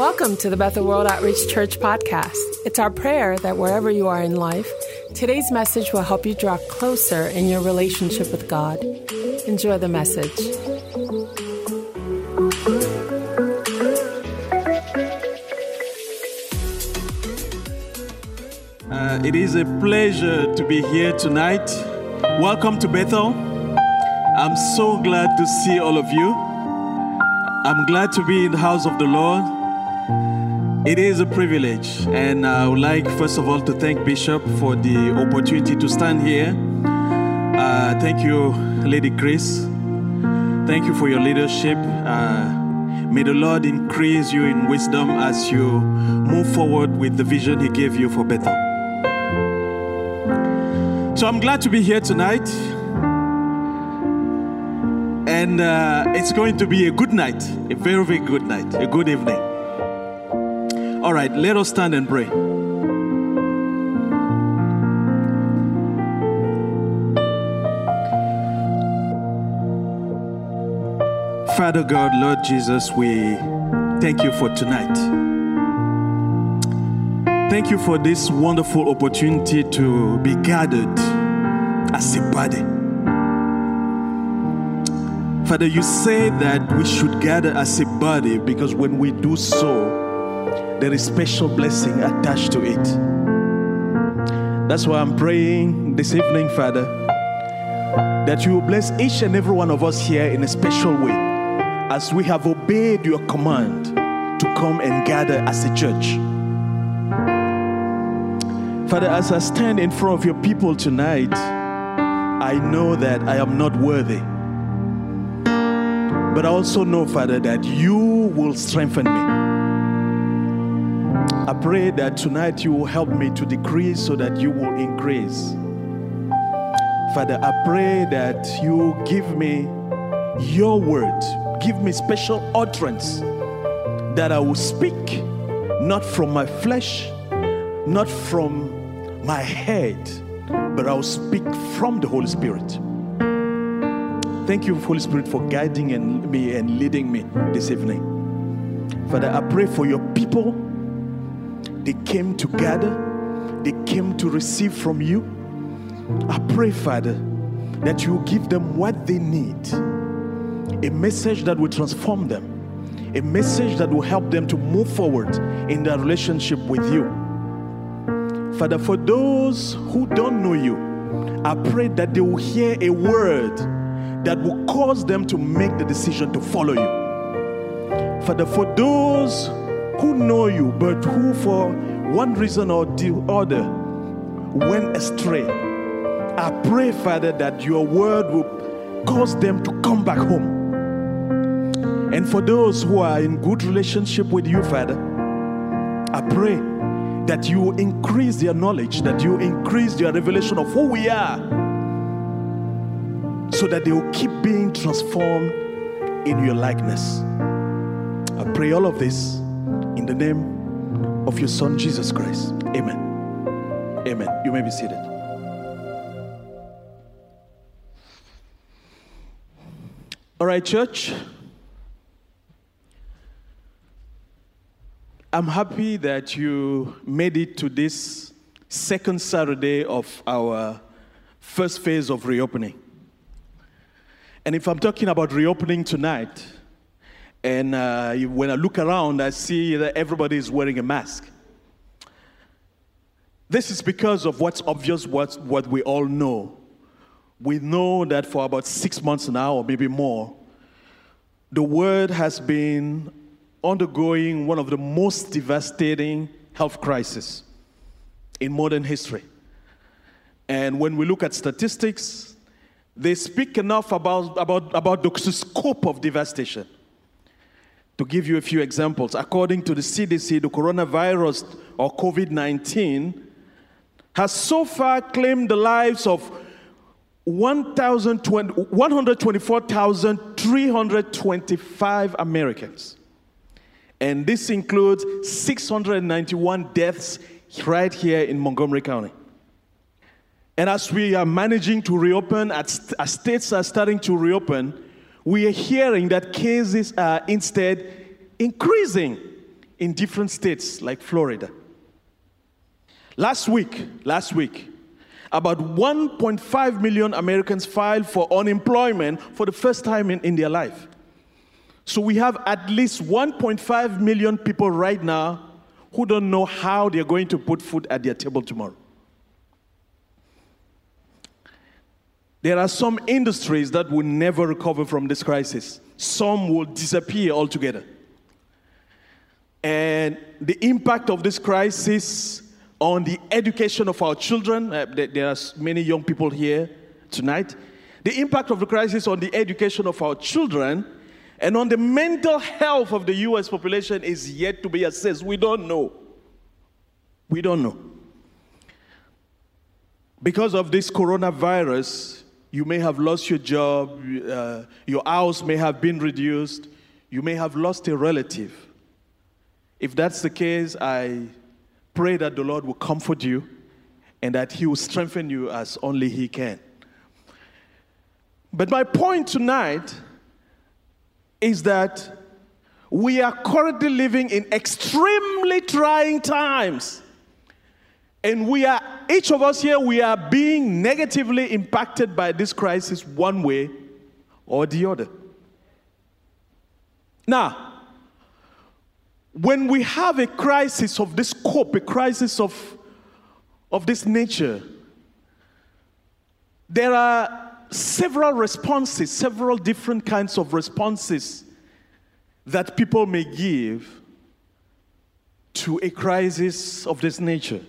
Welcome to the Bethel World Outreach Church podcast. It's our prayer that wherever you are in life, today's message will help you draw closer in your relationship with God. Enjoy the message. Uh, it is a pleasure to be here tonight. Welcome to Bethel. I'm so glad to see all of you. I'm glad to be in the house of the Lord. It is a privilege, and I would like, first of all, to thank Bishop for the opportunity to stand here. Uh, thank you, Lady Chris. Thank you for your leadership. Uh, may the Lord increase you in wisdom as you move forward with the vision He gave you for Bethel. So I'm glad to be here tonight. And uh, it's going to be a good night, a very, very good night, a good evening. All right, let us stand and pray. Father God, Lord Jesus, we thank you for tonight. Thank you for this wonderful opportunity to be gathered as a body. Father, you say that we should gather as a body because when we do so, there is special blessing attached to it. That's why I'm praying this evening, Father, that you will bless each and every one of us here in a special way as we have obeyed your command to come and gather as a church. Father, as I stand in front of your people tonight, I know that I am not worthy. But I also know, Father, that you will strengthen me. I pray that tonight you will help me to decrease so that you will increase. Father, I pray that you give me your word, give me special utterance that I will speak not from my flesh, not from my head, but I will speak from the Holy Spirit. Thank you, Holy Spirit, for guiding and me and leading me this evening. Father, I pray for your people. They came together, they came to receive from you. I pray, Father, that you will give them what they need a message that will transform them, a message that will help them to move forward in their relationship with you. Father, for those who don't know you, I pray that they will hear a word that will cause them to make the decision to follow you. Father, for those who know you, but who for one reason or the other went astray, I pray, Father, that your word will cause them to come back home. And for those who are in good relationship with you, Father, I pray that you increase their knowledge, that you increase their revelation of who we are, so that they will keep being transformed in your likeness. I pray all of this in the name of your Son, Jesus Christ. Amen. Amen. You may be seated. All right, church. I'm happy that you made it to this second Saturday of our first phase of reopening. And if I'm talking about reopening tonight, and uh, when I look around, I see that everybody is wearing a mask. This is because of what's obvious, what, what we all know. We know that for about six months now, or maybe more, the world has been undergoing one of the most devastating health crises in modern history. And when we look at statistics, they speak enough about, about, about the scope of devastation. To give you a few examples, according to the CDC, the coronavirus or COVID 19 has so far claimed the lives of 124,325 Americans. And this includes 691 deaths right here in Montgomery County. And as we are managing to reopen, as, as states are starting to reopen, we are hearing that cases are instead increasing in different states like Florida. Last week, last week, about 1.5 million Americans filed for unemployment for the first time in, in their life. So we have at least 1.5 million people right now who don't know how they're going to put food at their table tomorrow. There are some industries that will never recover from this crisis. Some will disappear altogether. And the impact of this crisis on the education of our children, uh, there are many young people here tonight. The impact of the crisis on the education of our children and on the mental health of the US population is yet to be assessed. We don't know. We don't know. Because of this coronavirus, you may have lost your job, uh, your house may have been reduced, you may have lost a relative. If that's the case, I pray that the Lord will comfort you and that He will strengthen you as only He can. But my point tonight is that we are currently living in extremely trying times. And we are, each of us here, we are being negatively impacted by this crisis one way or the other. Now, when we have a crisis of this scope, a crisis of, of this nature, there are several responses, several different kinds of responses that people may give to a crisis of this nature.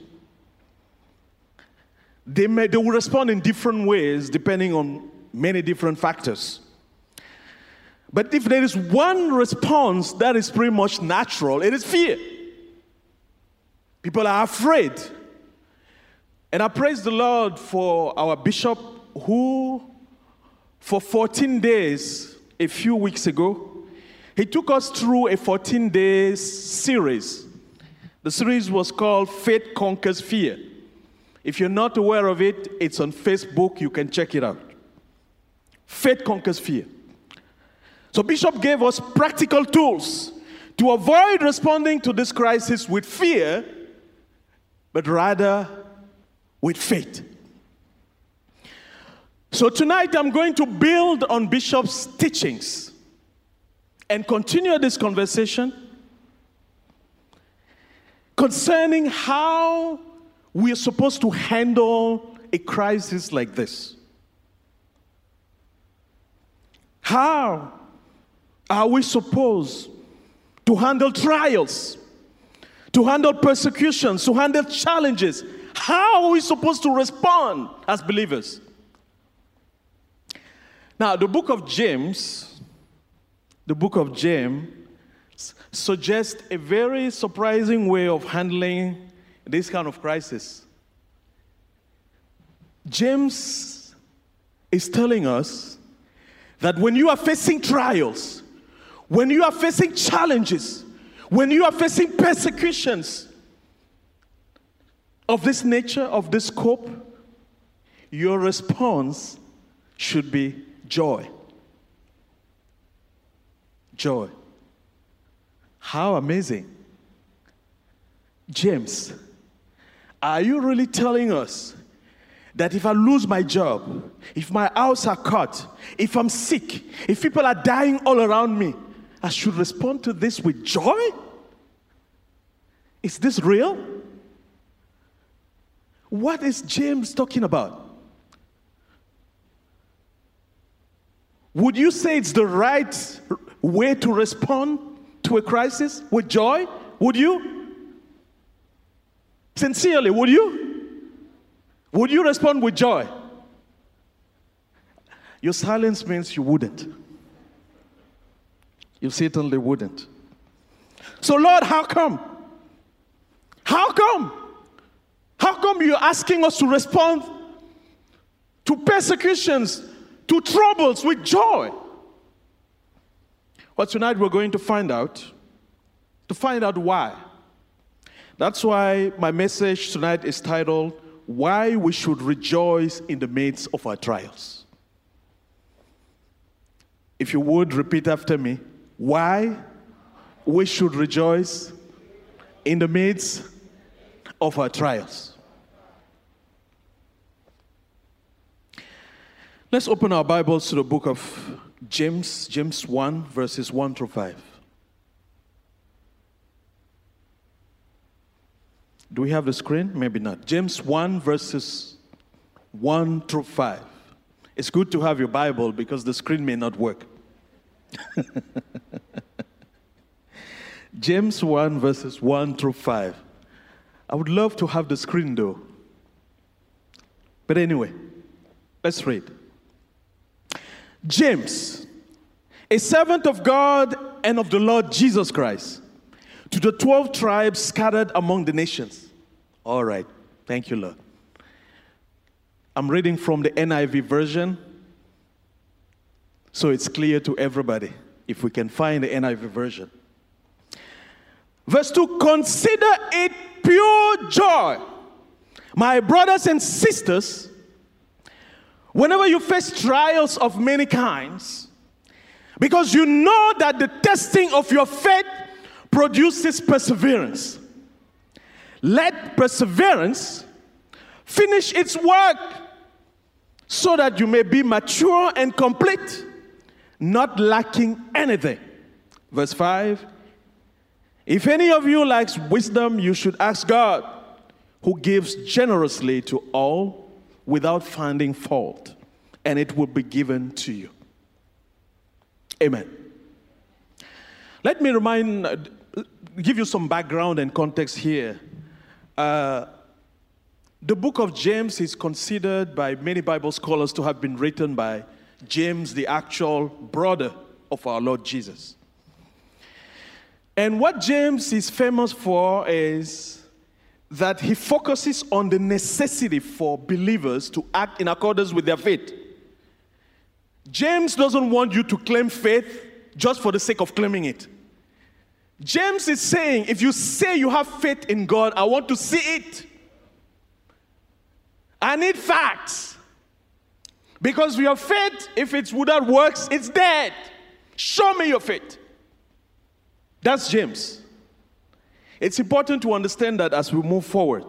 They, may, they will respond in different ways depending on many different factors. But if there is one response that is pretty much natural, it is fear. People are afraid. And I praise the Lord for our bishop who, for 14 days, a few weeks ago, he took us through a 14 days series. The series was called Faith Conquers Fear. If you're not aware of it, it's on Facebook. You can check it out. Faith conquers fear. So, Bishop gave us practical tools to avoid responding to this crisis with fear, but rather with faith. So, tonight I'm going to build on Bishop's teachings and continue this conversation concerning how we are supposed to handle a crisis like this. How are we supposed to handle trials, to handle persecutions, to handle challenges? How are we supposed to respond as believers? Now, the book of James, the book of James, suggests a very surprising way of handling this kind of crisis. James is telling us that when you are facing trials, when you are facing challenges, when you are facing persecutions of this nature, of this scope, your response should be joy. Joy. How amazing. James are you really telling us that if I lose my job, if my house are cut, if I'm sick, if people are dying all around me, I should respond to this with joy? Is this real? What is James talking about? Would you say it's the right way to respond to a crisis with joy? Would you? Sincerely, would you? Would you respond with joy? Your silence means you wouldn't. You certainly wouldn't. So, Lord, how come? How come? How come you're asking us to respond to persecutions, to troubles with joy? Well, tonight we're going to find out, to find out why. That's why my message tonight is titled, Why We Should Rejoice in the Midst of Our Trials. If you would repeat after me, why we should rejoice in the midst of our trials. Let's open our Bibles to the book of James, James 1, verses 1 through 5. Do we have the screen? Maybe not. James 1, verses 1 through 5. It's good to have your Bible because the screen may not work. James 1, verses 1 through 5. I would love to have the screen though. But anyway, let's read. James, a servant of God and of the Lord Jesus Christ, to the 12 tribes scattered among the nations. All right. Thank you, Lord. I'm reading from the NIV version, so it's clear to everybody if we can find the NIV version. Verse 2 Consider it pure joy, my brothers and sisters, whenever you face trials of many kinds, because you know that the testing of your faith produces perseverance. Let perseverance finish its work so that you may be mature and complete, not lacking anything. Verse 5 If any of you lacks wisdom, you should ask God, who gives generously to all without finding fault, and it will be given to you. Amen. Let me remind, give you some background and context here. Uh, the book of James is considered by many Bible scholars to have been written by James, the actual brother of our Lord Jesus. And what James is famous for is that he focuses on the necessity for believers to act in accordance with their faith. James doesn't want you to claim faith just for the sake of claiming it. James is saying, if you say you have faith in God, I want to see it. I need facts. Because your faith, if it's without works, it's dead. Show me your faith. That's James. It's important to understand that as we move forward.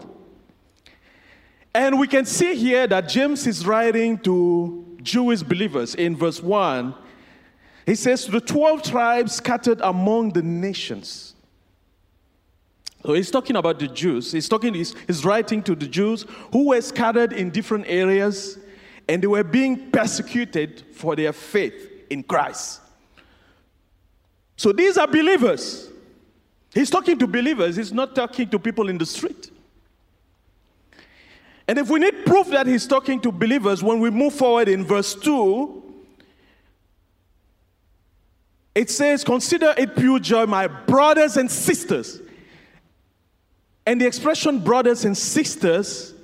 And we can see here that James is writing to Jewish believers in verse 1. He says, the 12 tribes scattered among the nations. So he's talking about the Jews. He's talking, he's, he's writing to the Jews who were scattered in different areas and they were being persecuted for their faith in Christ. So these are believers. He's talking to believers, he's not talking to people in the street. And if we need proof that he's talking to believers, when we move forward in verse 2, it says, Consider it pure joy, my brothers and sisters and the expression brothers and sisters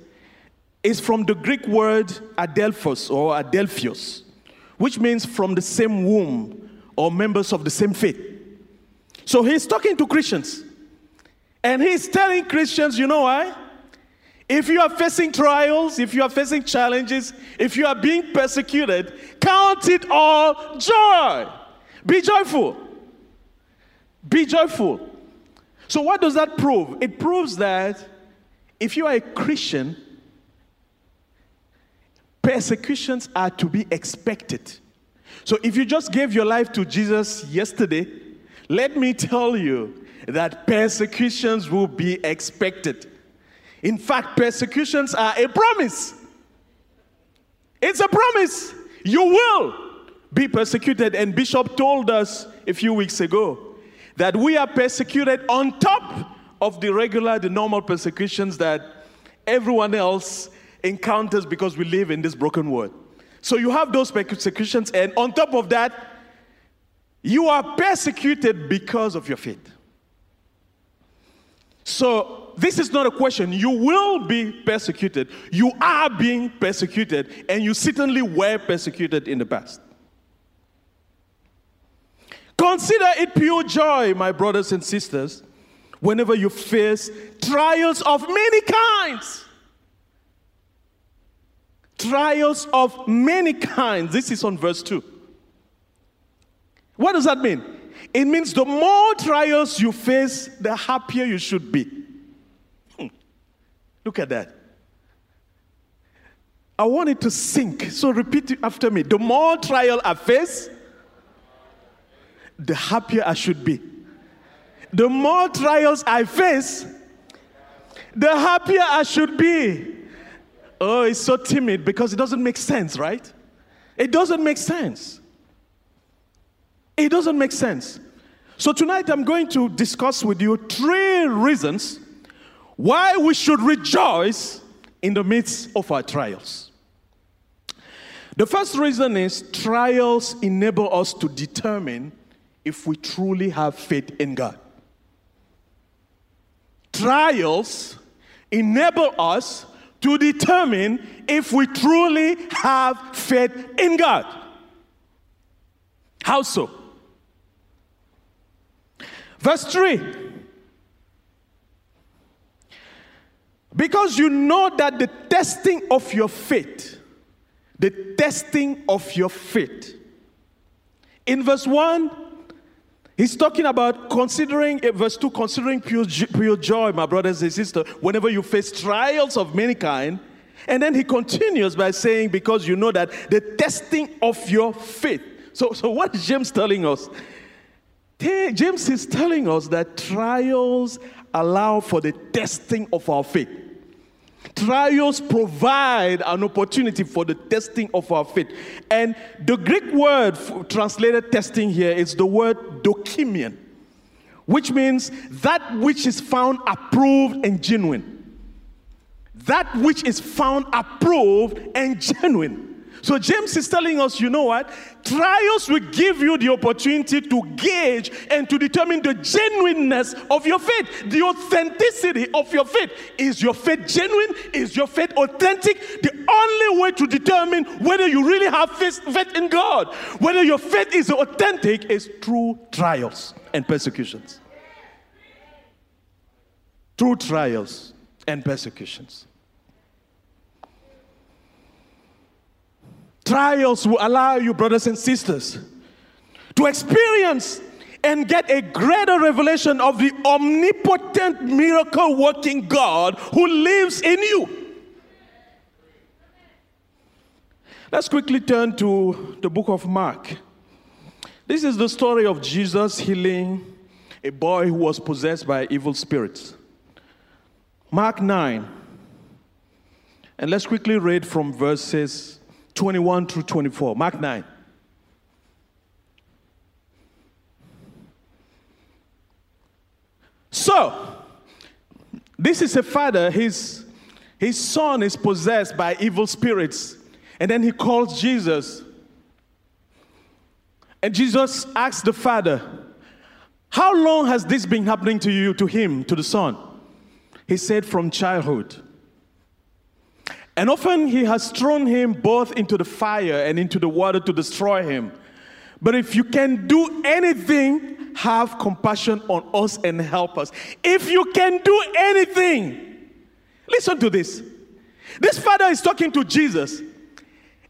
is from the Greek word adelphos or adelphios, which means from the same womb or members of the same faith. So he's talking to Christians. And he's telling Christians, you know why? If you are facing trials, if you are facing challenges, if you are being persecuted, count it all joy. Be joyful. Be joyful. So, what does that prove? It proves that if you are a Christian, persecutions are to be expected. So, if you just gave your life to Jesus yesterday, let me tell you that persecutions will be expected. In fact, persecutions are a promise. It's a promise. You will be persecuted. And Bishop told us a few weeks ago that we are persecuted on top of the regular, the normal persecutions that everyone else encounters because we live in this broken world. So you have those persecutions, and on top of that, you are persecuted because of your faith. So this is not a question. You will be persecuted. You are being persecuted, and you certainly were persecuted in the past. Consider it pure joy, my brothers and sisters, whenever you face trials of many kinds. Trials of many kinds. This is on verse 2. What does that mean? It means the more trials you face, the happier you should be. Hmm. Look at that. I want it to sink. So repeat after me. The more trial I face, the happier I should be. The more trials I face, the happier I should be. Oh, it's so timid because it doesn't make sense, right? It doesn't make sense. It doesn't make sense. So, tonight I'm going to discuss with you three reasons why we should rejoice in the midst of our trials. The first reason is trials enable us to determine if we truly have faith in God. Trials enable us to determine if we truly have faith in God. How so? Verse 3 Because you know that the testing of your faith, the testing of your faith. In verse 1, he's talking about considering, eh, verse 2, considering pure, pure joy, my brothers and sisters, whenever you face trials of many kind. And then he continues by saying, because you know that the testing of your faith. So, so what is James telling us? James is telling us that trials allow for the testing of our faith. Trials provide an opportunity for the testing of our faith. And the Greek word translated testing here is the word dokimion, which means that which is found approved and genuine. That which is found approved and genuine. So James is telling us, you know what? Trials will give you the opportunity to gauge and to determine the genuineness of your faith, the authenticity of your faith. Is your faith genuine? Is your faith authentic? The only way to determine whether you really have faith, faith in God, whether your faith is authentic, is through trials and persecutions. Through trials and persecutions. Trials will allow you, brothers and sisters, to experience and get a greater revelation of the omnipotent miracle working God who lives in you. Let's quickly turn to the book of Mark. This is the story of Jesus healing a boy who was possessed by evil spirits. Mark 9. And let's quickly read from verses 21 through 24. Mark 9. So, this is a father, his, his son is possessed by evil spirits. And then he calls Jesus. And Jesus asks the father, How long has this been happening to you, to him, to the son? He said, From childhood. And often he has thrown him both into the fire and into the water to destroy him. But if you can do anything, have compassion on us and help us. If you can do anything, listen to this. This father is talking to Jesus,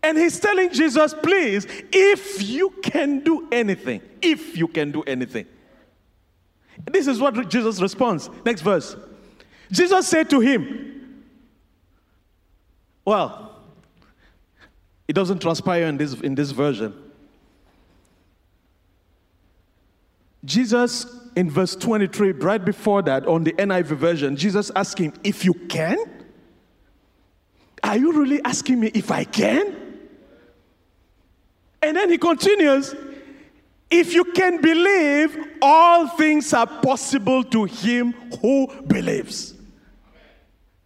and he's telling Jesus, please, if you can do anything, if you can do anything. This is what Jesus responds. Next verse. Jesus said to him, well, it doesn't transpire in this, in this version. Jesus, in verse 23, right before that, on the NIV version, Jesus asked him, If you can? Are you really asking me if I can? And then he continues, If you can believe, all things are possible to him who believes.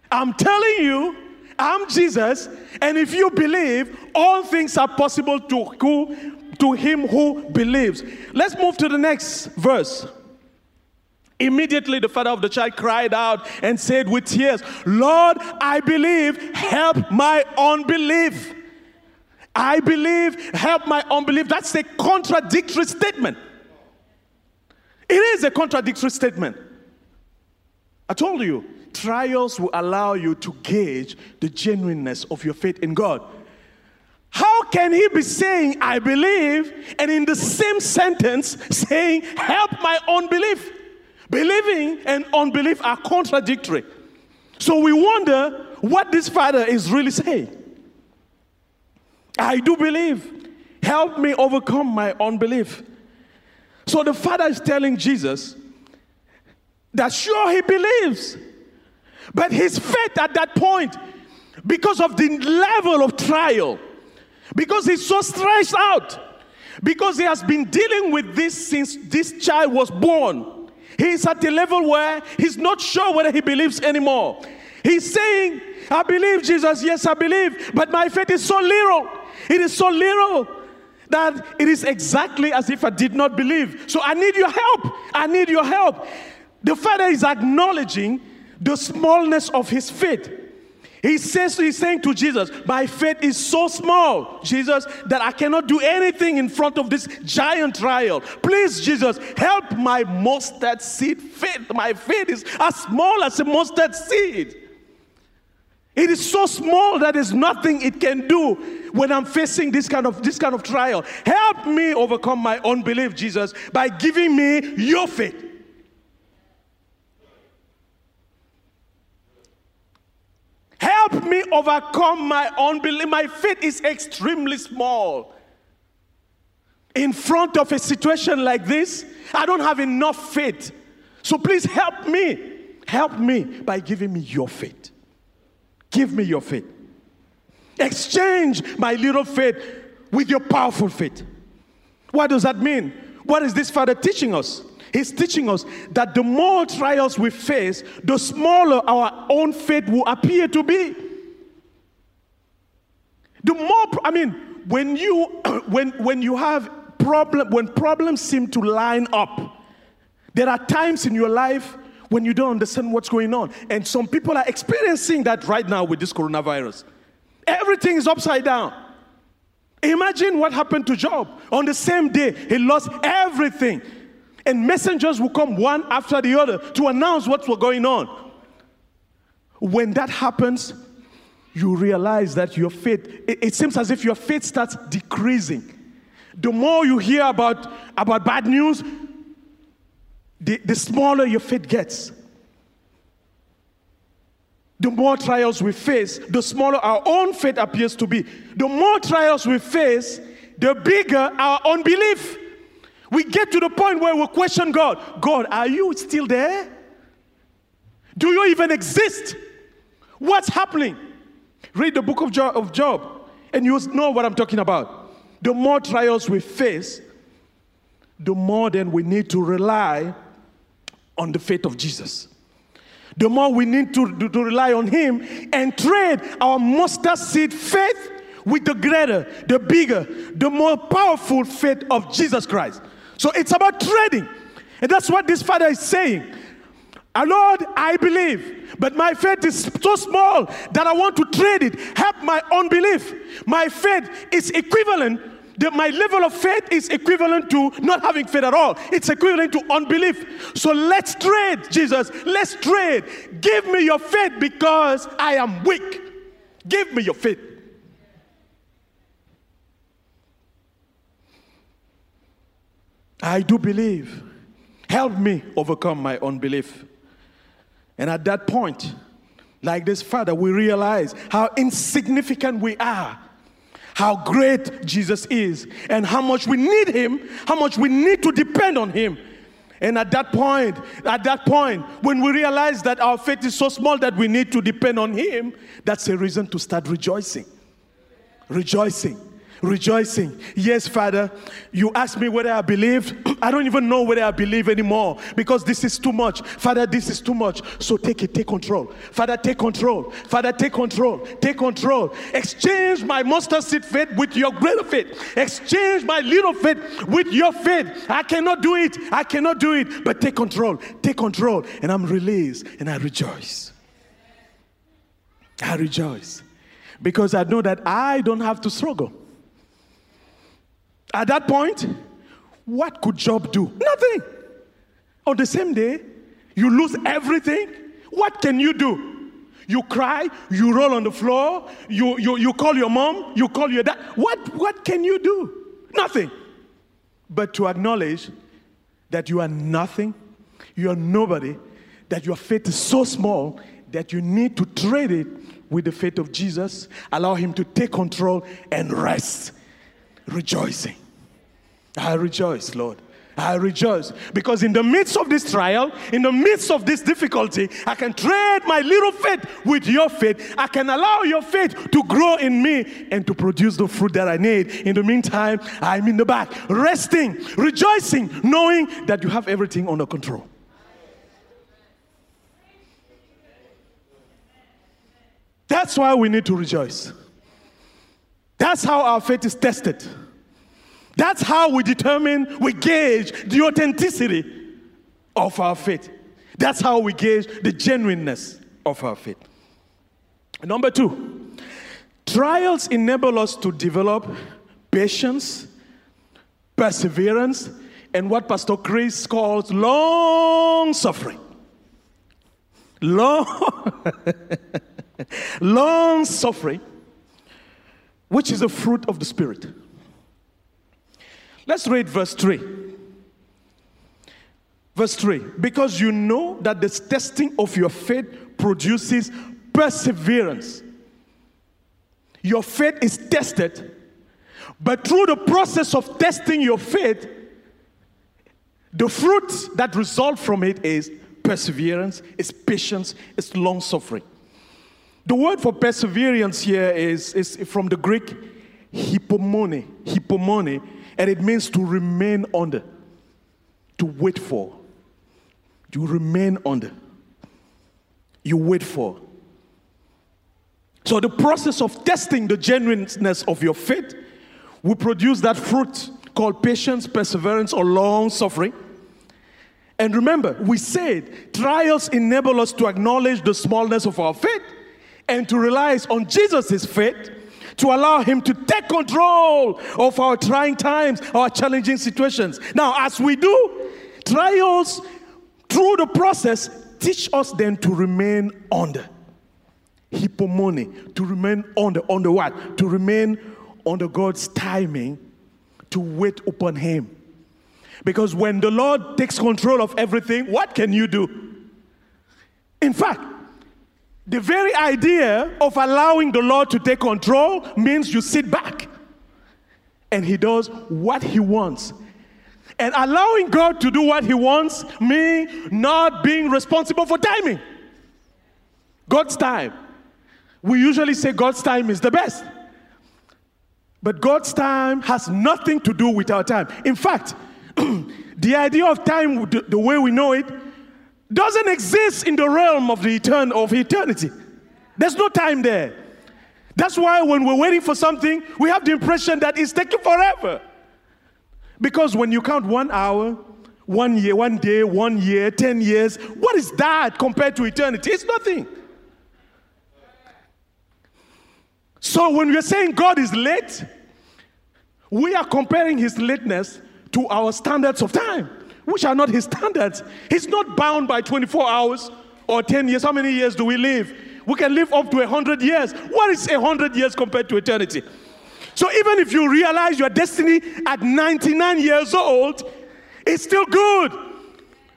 I'm telling you, I'm Jesus, and if you believe, all things are possible to who, to him who believes. Let's move to the next verse. Immediately, the father of the child cried out and said with tears, Lord, I believe, help my unbelief. I believe, help my unbelief. That's a contradictory statement. It is a contradictory statement. I told you, trials will allow you to gauge the genuineness of your faith in God. How can he be saying, I believe, and in the same sentence saying, help my unbelief? Believing and unbelief are contradictory. So we wonder what this father is really saying. I do believe. Help me overcome my unbelief. So the father is telling Jesus that sure he believes, but his faith at that point, because of the level of trial, because he's so stressed out. Because he has been dealing with this since this child was born. He's at the level where he's not sure whether he believes anymore. He's saying, I believe Jesus, yes, I believe, but my faith is so little. It is so little that it is exactly as if I did not believe. So I need your help. I need your help. The Father is acknowledging the smallness of his faith. He says, he's saying to Jesus, My faith is so small, Jesus, that I cannot do anything in front of this giant trial. Please, Jesus, help my mustard seed faith. My faith is as small as a mustard seed. It is so small that there's nothing it can do when I'm facing this kind of this kind of trial. Help me overcome my unbelief, Jesus, by giving me your faith. Help me overcome my unbelief. My faith is extremely small. In front of a situation like this, I don't have enough faith. So please help me. Help me by giving me your faith. Give me your faith. Exchange my little faith with your powerful faith. What does that mean? What is this father teaching us? He's teaching us that the more trials we face, the smaller our own faith will appear to be. The more, I mean, when you when when you have problem when problems seem to line up, there are times in your life when you don't understand what's going on, and some people are experiencing that right now with this coronavirus. Everything is upside down. Imagine what happened to Job. On the same day, he lost everything. And messengers will come one after the other to announce what's going on. When that happens, you realize that your faith, it, it, seems as if your faith starts decreasing. The more you hear about, about bad news, the, the smaller your faith gets. The more trials we face, the smaller our own faith appears to be. The more trials we face, the bigger our unbelief. We get to the point where we question God God, are you still there? Do you even exist? What's happening? Read the book of Job, of Job and you know what I'm talking about. The more trials we face, the more then we need to rely on the faith of Jesus. The more we need to, to, to rely on Him and trade our mustard seed faith with the greater, the bigger, the more powerful faith of Jesus Christ. So it's about trading. And that's what this father is saying. Uh, Lord, I believe, but my faith is so small that I want to trade it. Help my unbelief. My faith is equivalent. My level of faith is equivalent to not having faith at all. It's equivalent to unbelief. So let's trade, Jesus. Let's trade. Give me your faith because I am weak. Give me your faith. I do believe. Help me overcome my unbelief. And at that point, like this father, we realize how insignificant we are, how great Jesus is, and how much we need him, how much we need to depend on him. And at that point, at that point, when we realize that our faith is so small that we need to depend on him, that's a reason to start rejoicing. Rejoicing rejoicing. Yes, Father, you asked me whether I believed. I don't even know whether I believe anymore because this is too much. Father, this is too much. So take it, take control. Father, take control. Father, take control. Take control. Exchange my mustard seed faith with your greater faith. Exchange my little faith with your faith. I cannot do it. I cannot do it. But take control. Take control. And I'm released and I rejoice. I rejoice because I know that I don't have to struggle. At that point, what could Job do? Nothing. On the same day, you lose everything. What can you do? you cry, you roll on the floor, you, you, you call your mom, you call your dad. What, what can you do? Nothing. But to acknowledge that you are nothing, you are nobody, that your faith is so small that you need to trade it with the faith of Jesus, allow Him to take control and rest, rejoicing. I rejoice, Lord. I rejoice because in the midst of this trial, in the midst of this difficulty, I can trade my little faith with your faith. I can allow your faith to grow in me and to produce the fruit that I need. In the meantime, I'm in the back, resting, rejoicing, knowing that you have everything under control. That's why we need to rejoice. That's how our faith is tested. That's how we determine, we gauge the authenticity of our faith. That's how we gauge the genuineness of our faith. Number two, trials enable us to develop patience, perseverance, and what Pastor Chris calls long suffering. Long, long suffering, which is a fruit of the Spirit. Let's read verse 3. Verse 3 Because you know that the testing of your faith produces perseverance. Your faith is tested, but through the process of testing your faith, the fruit that result from it is perseverance, is patience, is long suffering. The word for perseverance here is, is from the Greek hypomone, hypomone, and it means to remain under, to wait for. You remain under. You wait for. So the process of testing the genuineness of your faith will produce that fruit called patience, perseverance, or long suffering. And remember, we said trials enable us to acknowledge the smallness of our faith and to rely on Jesus' faith to allow Him to take control of our trying times, our challenging situations. Now, as we do, trials through the process teach us then to remain under hypomone, to remain under, under what? To remain under God's timing, to wait upon Him. Because when the Lord takes control of everything, what can you do? In fact, the very idea of allowing the Lord to take control means you sit back and He does what He wants. And allowing God to do what He wants means not being responsible for timing. God's time. We usually say God's time is the best. But God's time has nothing to do with our time. In fact, the idea of time, the way we know it, doesn't exist in the realm of the etern- of eternity. There's no time there. That's why when we're waiting for something, we have the impression that it's taking forever. Because when you count one hour, one year, one day, one year, 10 years, what is that compared to eternity? It's nothing. So when we're saying God is late, we are comparing his lateness to our standards of time which are not his standards. He's not bound by 24 hours or 10 years. How many years do we live? We can live up to 100 years. What is 100 years compared to eternity? So even if you realize your destiny at 99 years old, it's still good.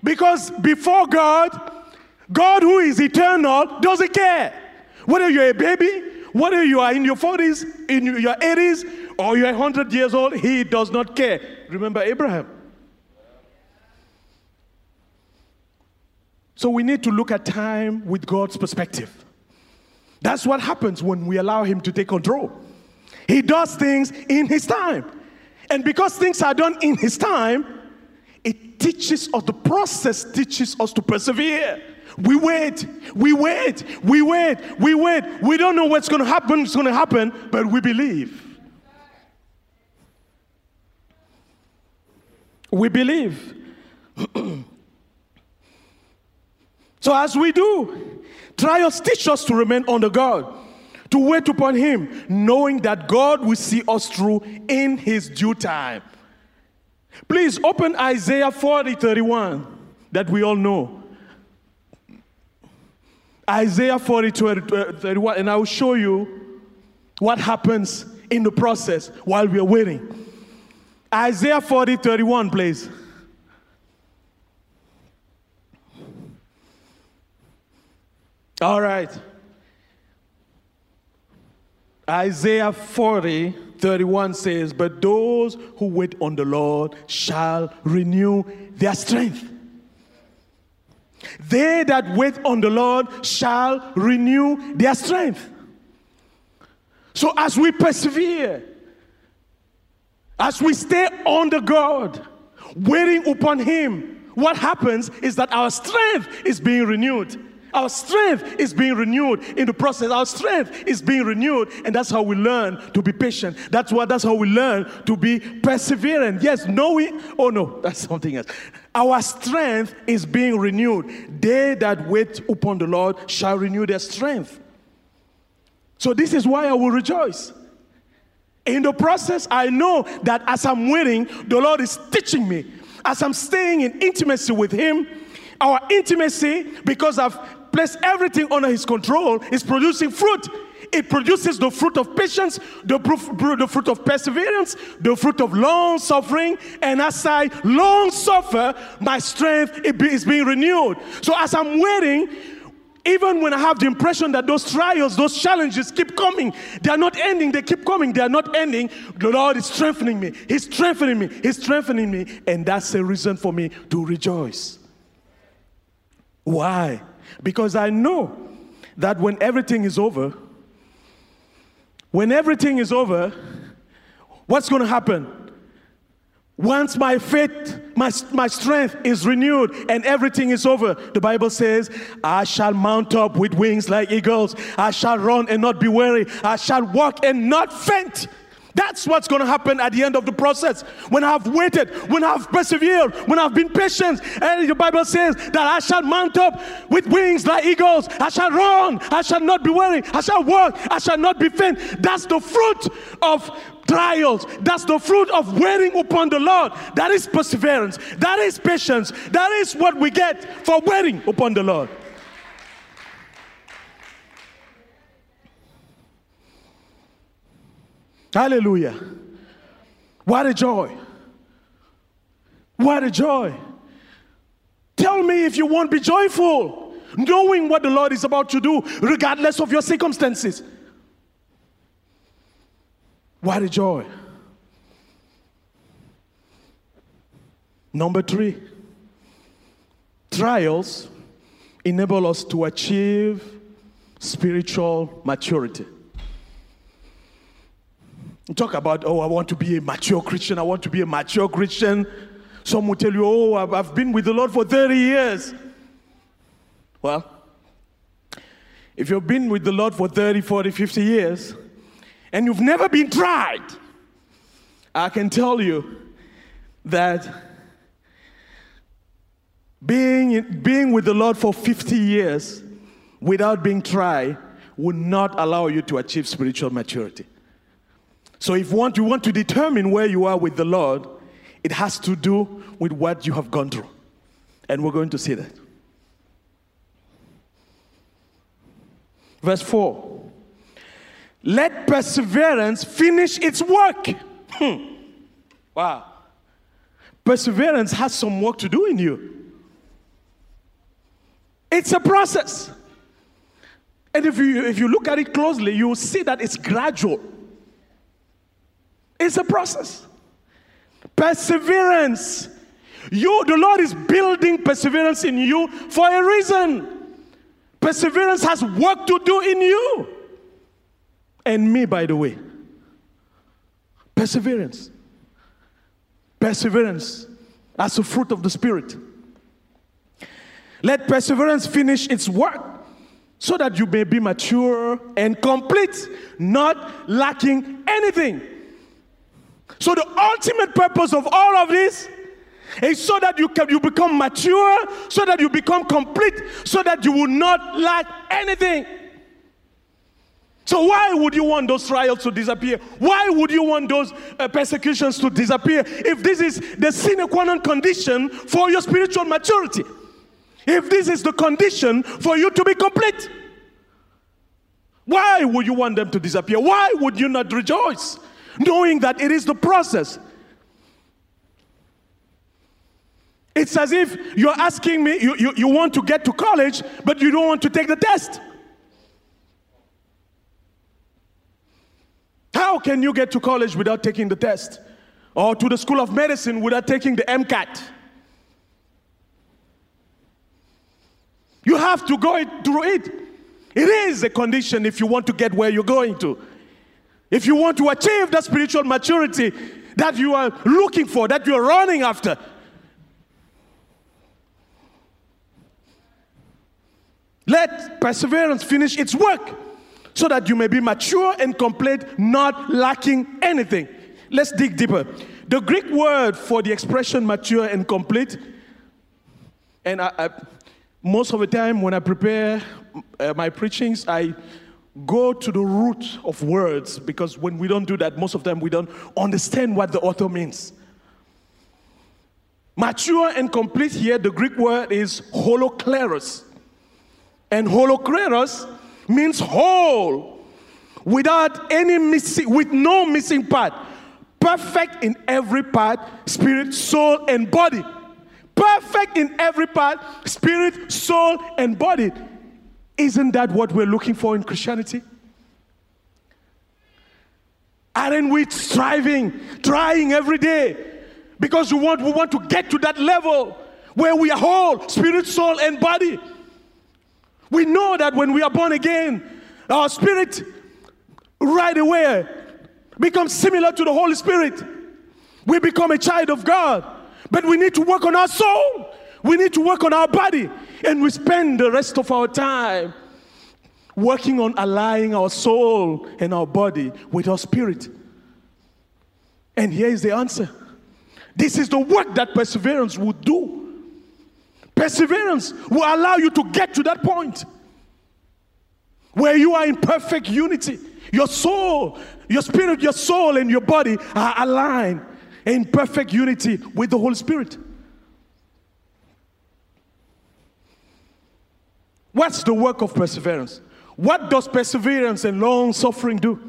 Because before God, God who is eternal doesn't care. Whether you're a baby, whether you are in your 40s, in your 80s, or you're 100 years old, He does not care. Remember Abraham. So we need to look at time with God's perspective. That's what happens when we allow Him to take control. He does things in His time. And because things are done in His time, it teaches us, the process teaches us to persevere. We wait, we wait, we wait, we wait. We don't know what's going to happen, it's going to happen, but we believe. We believe. So, as we do, trials teach us to remain under God, to wait upon Him, knowing that God will see us through in His due time. Please open Isaiah 40 31 that we all know. Isaiah 40, 31, and I will show you what happens in the process while we are waiting. Isaiah 40, 31, please. All right. Isaiah 40, 31 says, But those who wait on the Lord shall renew their strength. They that wait on the Lord shall renew their strength. So as we persevere, as we stay on the God, waiting upon Him, what happens is that our strength is being renewed. Our strength is being renewed in the process. Our strength is being renewed, and that's how we learn to be patient. That's what that's how we learn to be perseverant. Yes, knowing. Oh no, that's something else. Our strength is being renewed. They that wait upon the Lord shall renew their strength. So this is why I will rejoice. In the process, I know that as I'm waiting, the Lord is teaching me. As I'm staying in intimacy with Him, our intimacy, because I've place everything under his control, is producing fruit. It produces the fruit of patience, the, the fruit of perseverance, the fruit of long suffering. And as I long suffer, my strength is being renewed. So as I'm waiting, even when I have the impression that those trials, those challenges keep coming, they are not ending, they keep coming, they are not ending, the Lord is strengthening me. He's strengthening me. He's strengthening me. And that's a reason for me to rejoice. Why? Because I know that when everything is over, when everything is over, what's going to happen? Once my faith, my, my strength is renewed and everything is over, the Bible says, I shall mount up with wings like eagles. I shall run and not be weary. I shall walk and not faint. That's what's going to happen at the end of the process. When I've waited, when I've persevered, when I've been patient, and the Bible says that I shall mount up with wings like eagles. I shall run. I shall not be weary. I shall walk. I shall not be faint. That's the fruit of trials. That's the fruit of waiting upon the Lord. That is perseverance. That is patience. That is what we get for waiting upon the Lord. Hallelujah. What a joy. What a joy. Tell me if you won't be joyful, knowing what the Lord is about to do, regardless of your circumstances. What a joy. Number three, trials enable us to achieve spiritual maturity. Talk about, oh, I want to be a mature Christian. I want to be a mature Christian. Some will tell you, oh, I've, been with the Lord for 30 years. Well, if you've been with the Lord for 30, 40, 50 years, and you've never been tried, I can tell you that being, being with the Lord for 50 years without being tried would not allow you to achieve spiritual maturity. So if want, you want to determine where you are with the Lord, it has to do with what you have gone through. And we're going to see that. Verse 4 Let perseverance finish its work. Hmm. Wow. Perseverance has some work to do in you. It's a process. And if you, if you look at it closely, you will see that it's gradual. It's a process. Perseverance. You, the Lord is building perseverance in you for a reason. Perseverance has work to do in you. And me, by the way. Perseverance. Perseverance as a fruit of the Spirit. Let perseverance finish its work so that you may be mature and complete, not lacking anything. So the ultimate purpose of all of this is so that you can you become mature, so that you become complete, so that you will not lack anything. So why would you want those trials to disappear? Why would you want those uh, persecutions to disappear if this is the sine qua non condition for your spiritual maturity? If this is the condition for you to be complete, why would you want them to disappear? Why would you not rejoice knowing that it is the process? It's as if you're asking me, you, you, you want to get to college, but you don't want to take the test. How can you get to college without taking the test? Or to the school of medicine without taking the MCAT? You have to go through it. It is a condition if you want to get where you're going to. If you want to achieve that spiritual maturity that you are looking for, that you're running after. Let perseverance finish its work so that you may be mature and complete, not lacking anything. Let's dig deeper. The Greek word for the expression mature and complete, and I, I, most of the time when I prepare uh, my preachings, I go to the root of words because when we don't do that, most of the time we don't understand what the author means. Mature and complete here, the Greek word is holokleros. And holokleros means whole, without any missing, with no missing part, perfect in every part, spirit, soul, and body. Perfect in every part, spirit, soul, and body. Isn't that what we're looking for in Christianity? Aren't we striving, trying every day? Because we want, we want to get to that level where we are whole, spirit, soul, and body. We know that when we are born again, our spirit right away becomes similar to the Holy Spirit. We become a child of God. But we need to work on our soul. We need to work on our body. And we spend the rest of our time working on aligning our soul and our body with our spirit. And here is the answer this is the work that perseverance will do. Perseverance will allow you to get to that point where you are in perfect unity. Your soul, your spirit, your soul, and your body are aligned in perfect unity with the Holy Spirit. What's the work of perseverance? What does perseverance and long suffering do?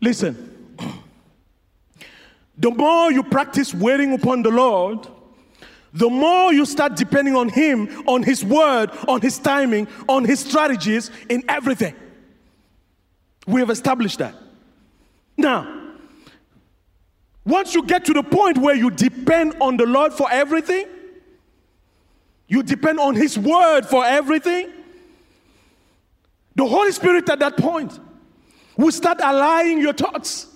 Listen, the more you practice waiting upon the Lord, the more you start depending on Him, on His word, on His timing, on His strategies in everything. We have established that. Now, once you get to the point where you depend on the Lord for everything, you depend on His word for everything, the Holy Spirit at that point will start aligning your thoughts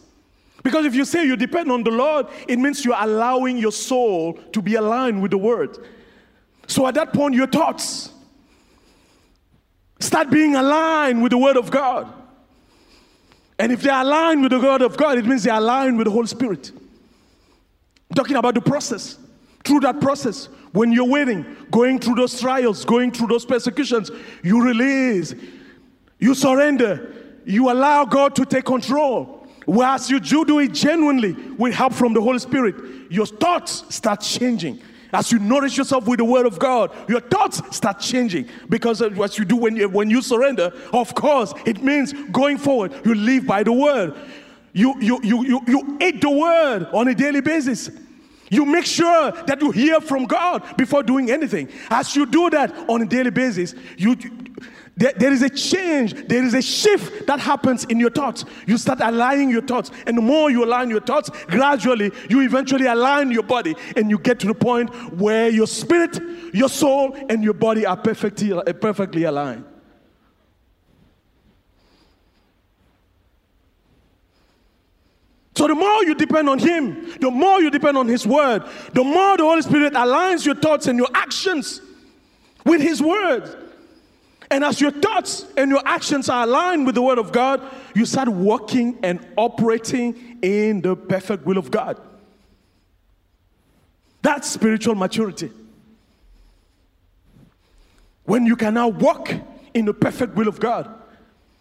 because if you say you depend on the Lord, it means you're allowing your soul to be aligned with the Word. So at that point, your thoughts start being aligned with the Word of God. And if they're aligned with the Word of God, it means they're aligned with the Holy Spirit. I'm talking about the process. Through that process, when you're waiting, going through those trials, going through those persecutions, you release, you surrender, you allow God to take control. Whereas you do it genuinely with help from the Holy Spirit, your thoughts start changing. As you nourish yourself with the Word of God, your thoughts start changing because what you do when you, when you surrender. Of course, it means going forward, you live by the Word. You, you, you, you, you eat the Word on a daily basis. You make sure that you hear from God before doing anything. As you do that on a daily basis, you there, there is a change, there is a shift that happens in your thoughts. You start aligning your thoughts, and the more you align your thoughts, gradually you eventually align your body, and you get to the point where your spirit, your soul, and your body are perfectly, perfectly aligned. So the more you depend on Him, the more you depend on His Word, the more the Holy Spirit aligns your thoughts and your actions with His Word. And as your thoughts and your actions are aligned with the Word of God, you start walking and operating in the perfect will of God. That's spiritual maturity. When you can now walk in the perfect will of God.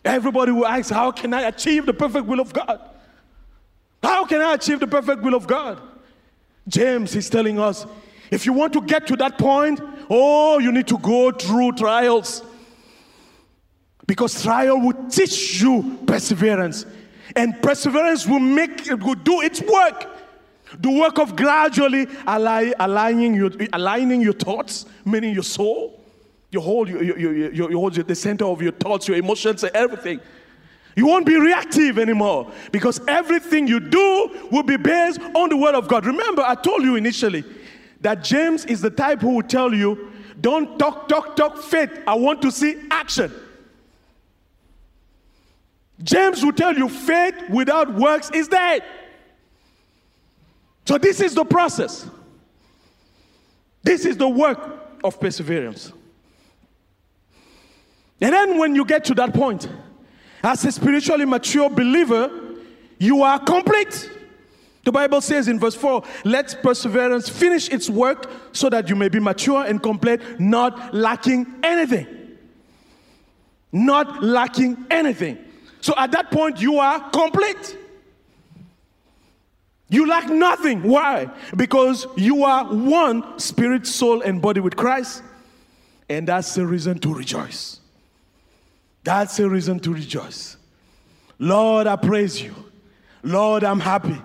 Everybody will ask, How can I achieve the perfect will of God? How can I achieve the perfect will of God? James is telling us If you want to get to that point, oh, you need to go through trials. Because trial will teach you perseverance. And perseverance will make it will do its work. The work of gradually aligning your, aligning your thoughts, meaning your soul, your whole, your, your, your, your, the center of your thoughts, your emotions, everything. You won't be reactive anymore because everything you do will be based on the word of God. Remember, I told you initially that James is the type who will tell you, don't talk, talk, talk faith. I want to see action. James will tell you faith without works is dead. So, this is the process. This is the work of perseverance. And then, when you get to that point, as a spiritually mature believer, you are complete. The Bible says in verse 4 let perseverance finish its work so that you may be mature and complete, not lacking anything. Not lacking anything. So at that point, you are complete. You lack nothing. Why? Because you are one spirit, soul, and body with Christ. And that's the reason to rejoice. That's a reason to rejoice. Lord, I praise you. Lord, I'm happy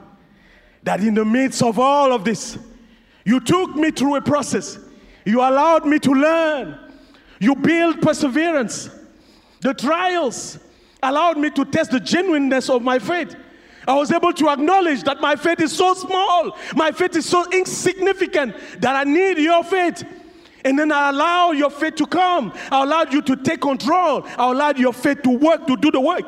that in the midst of all of this, you took me through a process. You allowed me to learn. You built perseverance. The trials allowed me to test the genuineness of my faith. I was able to acknowledge that my faith is so small, my faith is so insignificant that I need your faith. And then I allow your faith to come. I allowed you to take control. I allowed your faith to work, to do the work.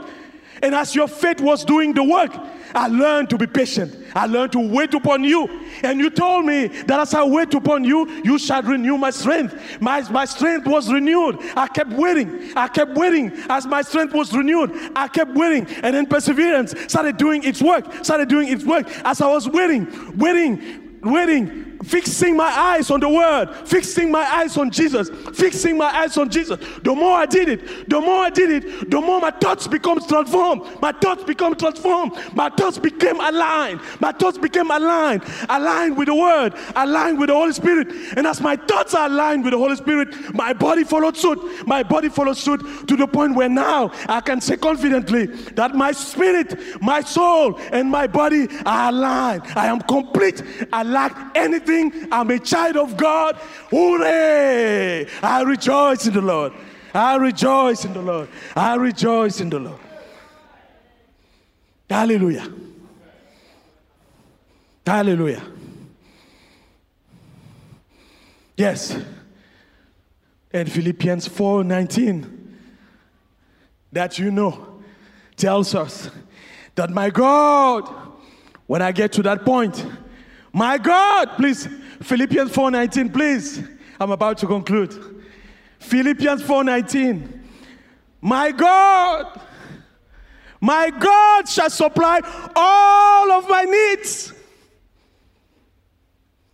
And as your faith was doing the work, I learned to be patient. I learned to wait upon you. And you told me that as I wait upon you, you shall renew my strength. My, my strength was renewed. I kept waiting. I kept waiting. As my strength was renewed, I kept waiting. And then perseverance started doing its work, started doing its work. As I was waiting, waiting, waiting, fixing my eyes on the word, fixing my eyes on Jesus, fixing my eyes on Jesus. The more I did it, the more I did it, the more my thoughts become transformed. My thoughts become transformed. My thoughts became aligned. My thoughts became aligned, aligned with the word, aligned with the Holy Spirit. And as my thoughts are aligned with the Holy Spirit, my body followed suit. My body followed suit to the point where now I can say confidently that my spirit, my soul, and my body are aligned. I am complete. I lack anything I'm a child of God. Hooray! I rejoice in the Lord. I rejoice in the Lord. I rejoice in the Lord. Hallelujah. Hallelujah. Yes. And Philippians 4:19 that you know tells us that my God, when I get to that point, my God, please, Philippians 4:19, please. I'm about to conclude. Philippians 4:19. My God, my God shall supply all of my needs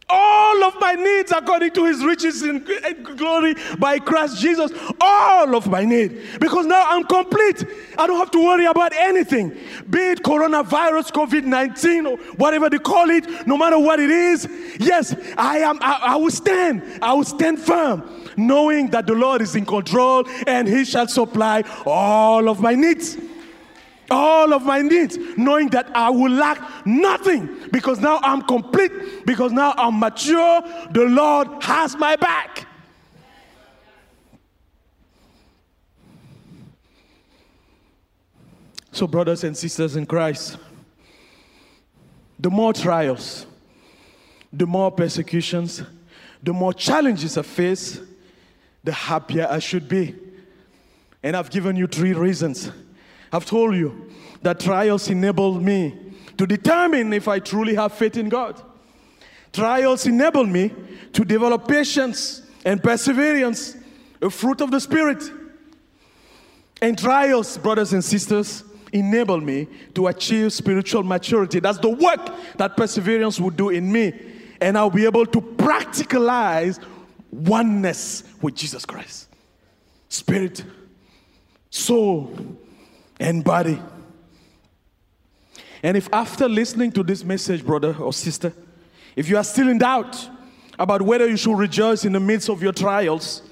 all of my needs according to his riches in glory by Christ Jesus. All of my need. Because now I'm complete. I don't have to worry about anything. Be it coronavirus, COVID 19, or whatever they call it, no matter what it is. Yes, I am I, I will stand. I will stand firm. Knowing that the Lord is in control and He shall supply all of my needs all of my needs, knowing that I will lack nothing because now I'm complete, because now I'm mature. The Lord has my back. So, brothers and sisters in Christ, the more trials, the more persecutions, the more challenges I face, the happier I should be. And I've given you three reasons I've told you that trials enable me to determine if I truly have faith in God. Trials enable me to develop patience and perseverance, a fruit of the Spirit. And trials, brothers and sisters, enable me to achieve spiritual maturity. That's the work that perseverance will do in me. And I'll be able to practicalize oneness with Jesus Christ. Spirit, soul, and body. And if after listening to this message, brother or sister, if you are still in doubt, about whether you should rejoice in the midst of your trials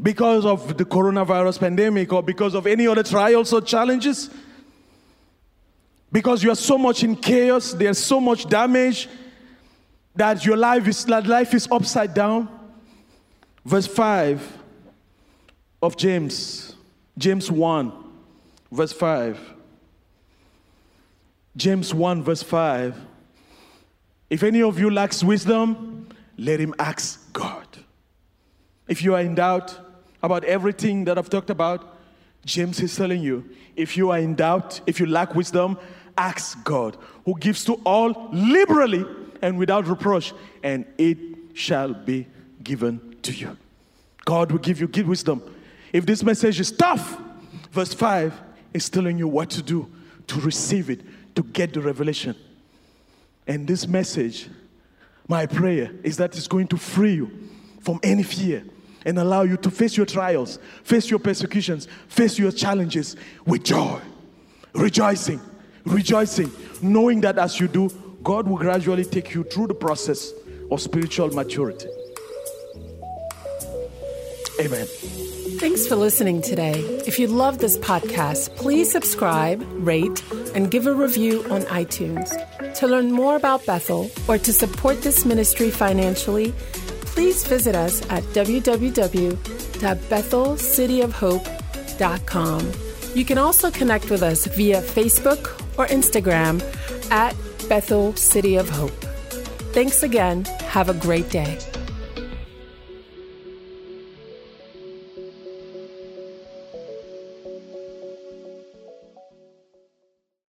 because of the coronavirus pandemic or because of any other trials or challenges. Because you are so much in chaos, there's so much damage that your life is that life is upside down. Verse 5 of James, James 1, verse 5. James 1, verse 5. If any of you lacks wisdom, let him ask God. If you are in doubt about everything that I've talked about, James is telling you if you are in doubt, if you lack wisdom, ask God, who gives to all liberally and without reproach, and it shall be given to you. God will give you wisdom. If this message is tough, verse 5 is telling you what to do to receive it, to get the revelation. And this message, my prayer is that it's going to free you from any fear and allow you to face your trials, face your persecutions, face your challenges with joy, rejoicing, rejoicing, knowing that as you do, God will gradually take you through the process of spiritual maturity. Amen. Thanks for listening today. If you love this podcast, please subscribe, rate, and give a review on iTunes. To learn more about Bethel or to support this ministry financially, please visit us at www.bethelcityofhope.com. You can also connect with us via Facebook or Instagram at Bethel City of Hope. Thanks again. Have a great day.